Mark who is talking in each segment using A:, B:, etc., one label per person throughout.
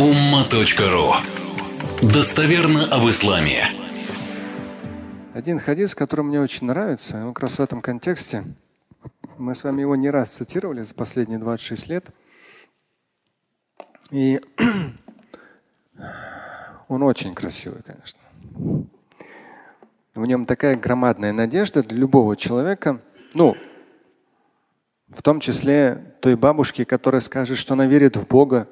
A: umma.ru Достоверно об исламе.
B: Один хадис, который мне очень нравится, он как раз в этом контексте. Мы с вами его не раз цитировали за последние 26 лет. И он очень красивый, конечно. В нем такая громадная надежда для любого человека. Ну, в том числе той бабушки, которая скажет, что она верит в Бога,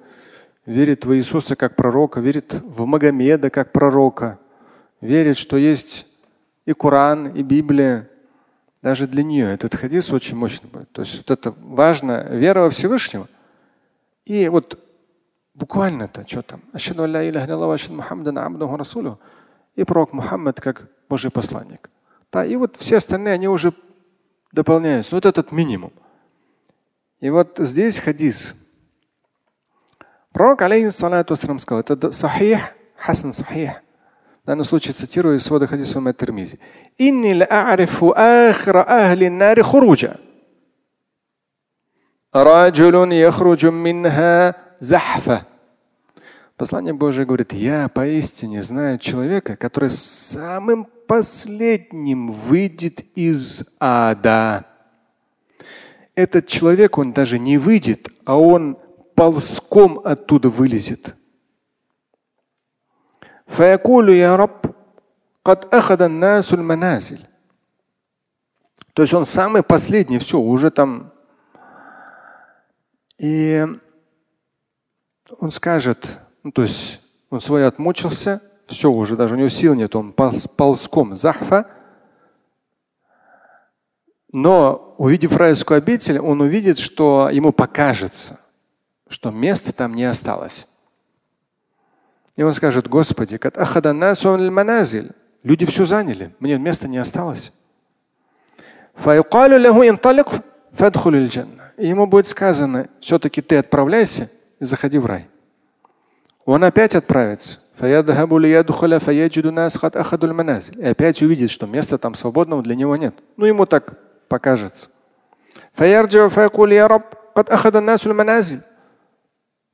B: верит в Иисуса как пророка, верит в Магомеда как пророка, верит, что есть и Коран, и Библия. Даже для нее этот хадис очень мощный будет. То есть вот это важно, вера во Всевышнего. И вот буквально это, что там? И пророк Мухаммад как Божий посланник. Да, и вот все остальные, они уже дополняются. Вот этот минимум. И вот здесь хадис. Пророк, алейхиссалату сказал, это сахих, хасан сахих. В данном случае цитирую из свода хадиса Мат-Тирмизи. «Инни лa'арифу ахра ахли нари хуруджа». Раджулун яхруджу минха захфа. Послание Божие говорит, я поистине знаю человека, который самым последним выйдет из ада этот человек, он даже не выйдет, а он ползком оттуда вылезет. То есть он самый последний, все, уже там. И он скажет, ну, то есть он свой отмучился, все, уже даже у него сил нет, он полз, ползком захфа, но увидев райскую обитель, он увидит, что ему покажется, что места там не осталось. И он скажет, Господи, люди все заняли, мне места не осталось. И ему будет сказано, все-таки ты отправляйся и заходи в рай. Он опять отправится. И опять увидит, что места там свободного для него нет. Ну, ему так покажется.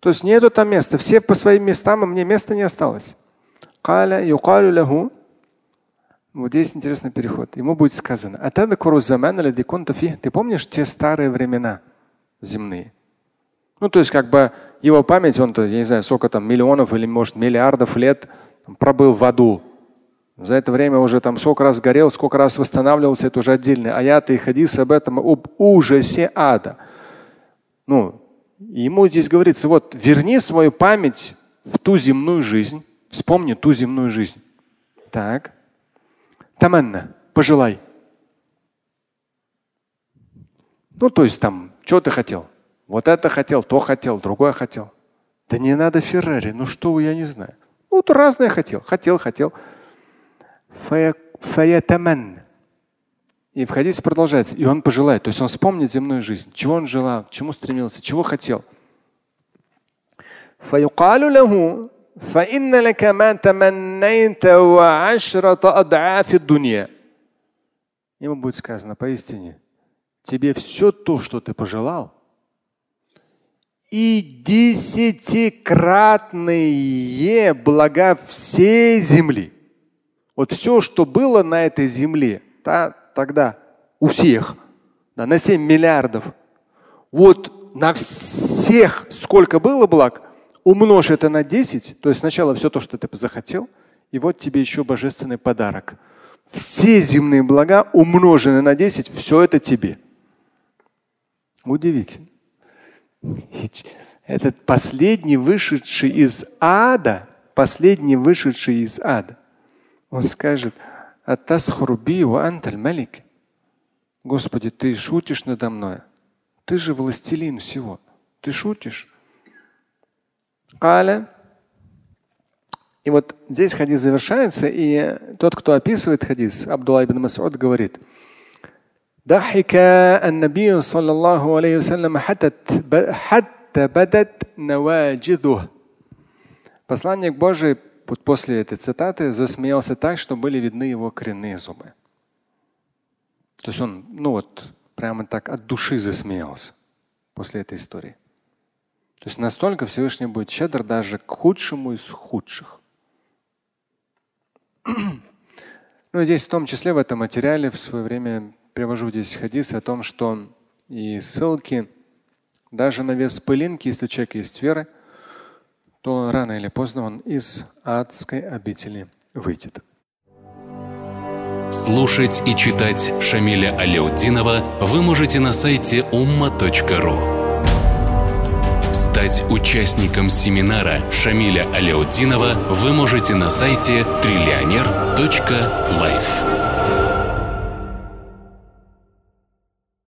B: То есть нету там места. Все по своим местам, а мне места не осталось. Вот здесь интересный переход. Ему будет сказано, ты помнишь те старые времена земные? Ну, то есть, как бы его память, он-то, я не знаю, сколько там миллионов или, может, миллиардов лет пробыл в аду. За это время уже там сколько раз горел, сколько раз восстанавливался, это уже отдельный аят и хадис об этом, об ужасе ада. Ну, ему здесь говорится, вот верни свою память в ту земную жизнь, вспомни ту земную жизнь. Так. Таманна, пожелай. Ну, то есть там, что ты хотел? Вот это хотел, то хотел, другое хотел. Да не надо Феррари, ну что вы, я не знаю. Ну, то разное хотел, хотел, хотел. Фаятаман. И в хадисе продолжается, и он пожелает, то есть он вспомнит земную жизнь, чего он желал, к чему стремился, чего хотел. Ему будет сказано поистине, тебе все то, что ты пожелал, и десятикратные блага всей земли. Вот все, что было на этой земле, та, тогда у всех, да, на 7 миллиардов, вот на всех, сколько было благ, умножь это на 10, то есть сначала все то, что ты захотел, и вот тебе еще божественный подарок. Все земные блага умножены на 10, все это тебе. Удивительно. Этот последний вышедший из ада, последний вышедший из ада, он скажет. Господи, ты шутишь надо мной. Ты же властелин всего. Ты шутишь. Каля. И вот здесь хадис завершается, и тот, кто описывает хадис, Абдулла ибн Масуд говорит, ضحك النبي صلى الله عليه وسلم حتى حتى بدت نواجذه. Посланник Божий вот после этой цитаты засмеялся так, что были видны его коренные зубы. То есть он, ну вот, прямо так от души засмеялся после этой истории. То есть настолько Всевышний будет щедр даже к худшему из худших. Ну, здесь в том числе в этом материале в свое время привожу здесь хадис о том, что и ссылки даже на вес пылинки, если у человека есть вера, то рано или поздно он из адской обители выйдет.
A: Слушать и читать Шамиля Аляутдинова вы можете на сайте umma.ru. Стать участником семинара Шамиля Аляутдинова вы можете на сайте триллионер.life.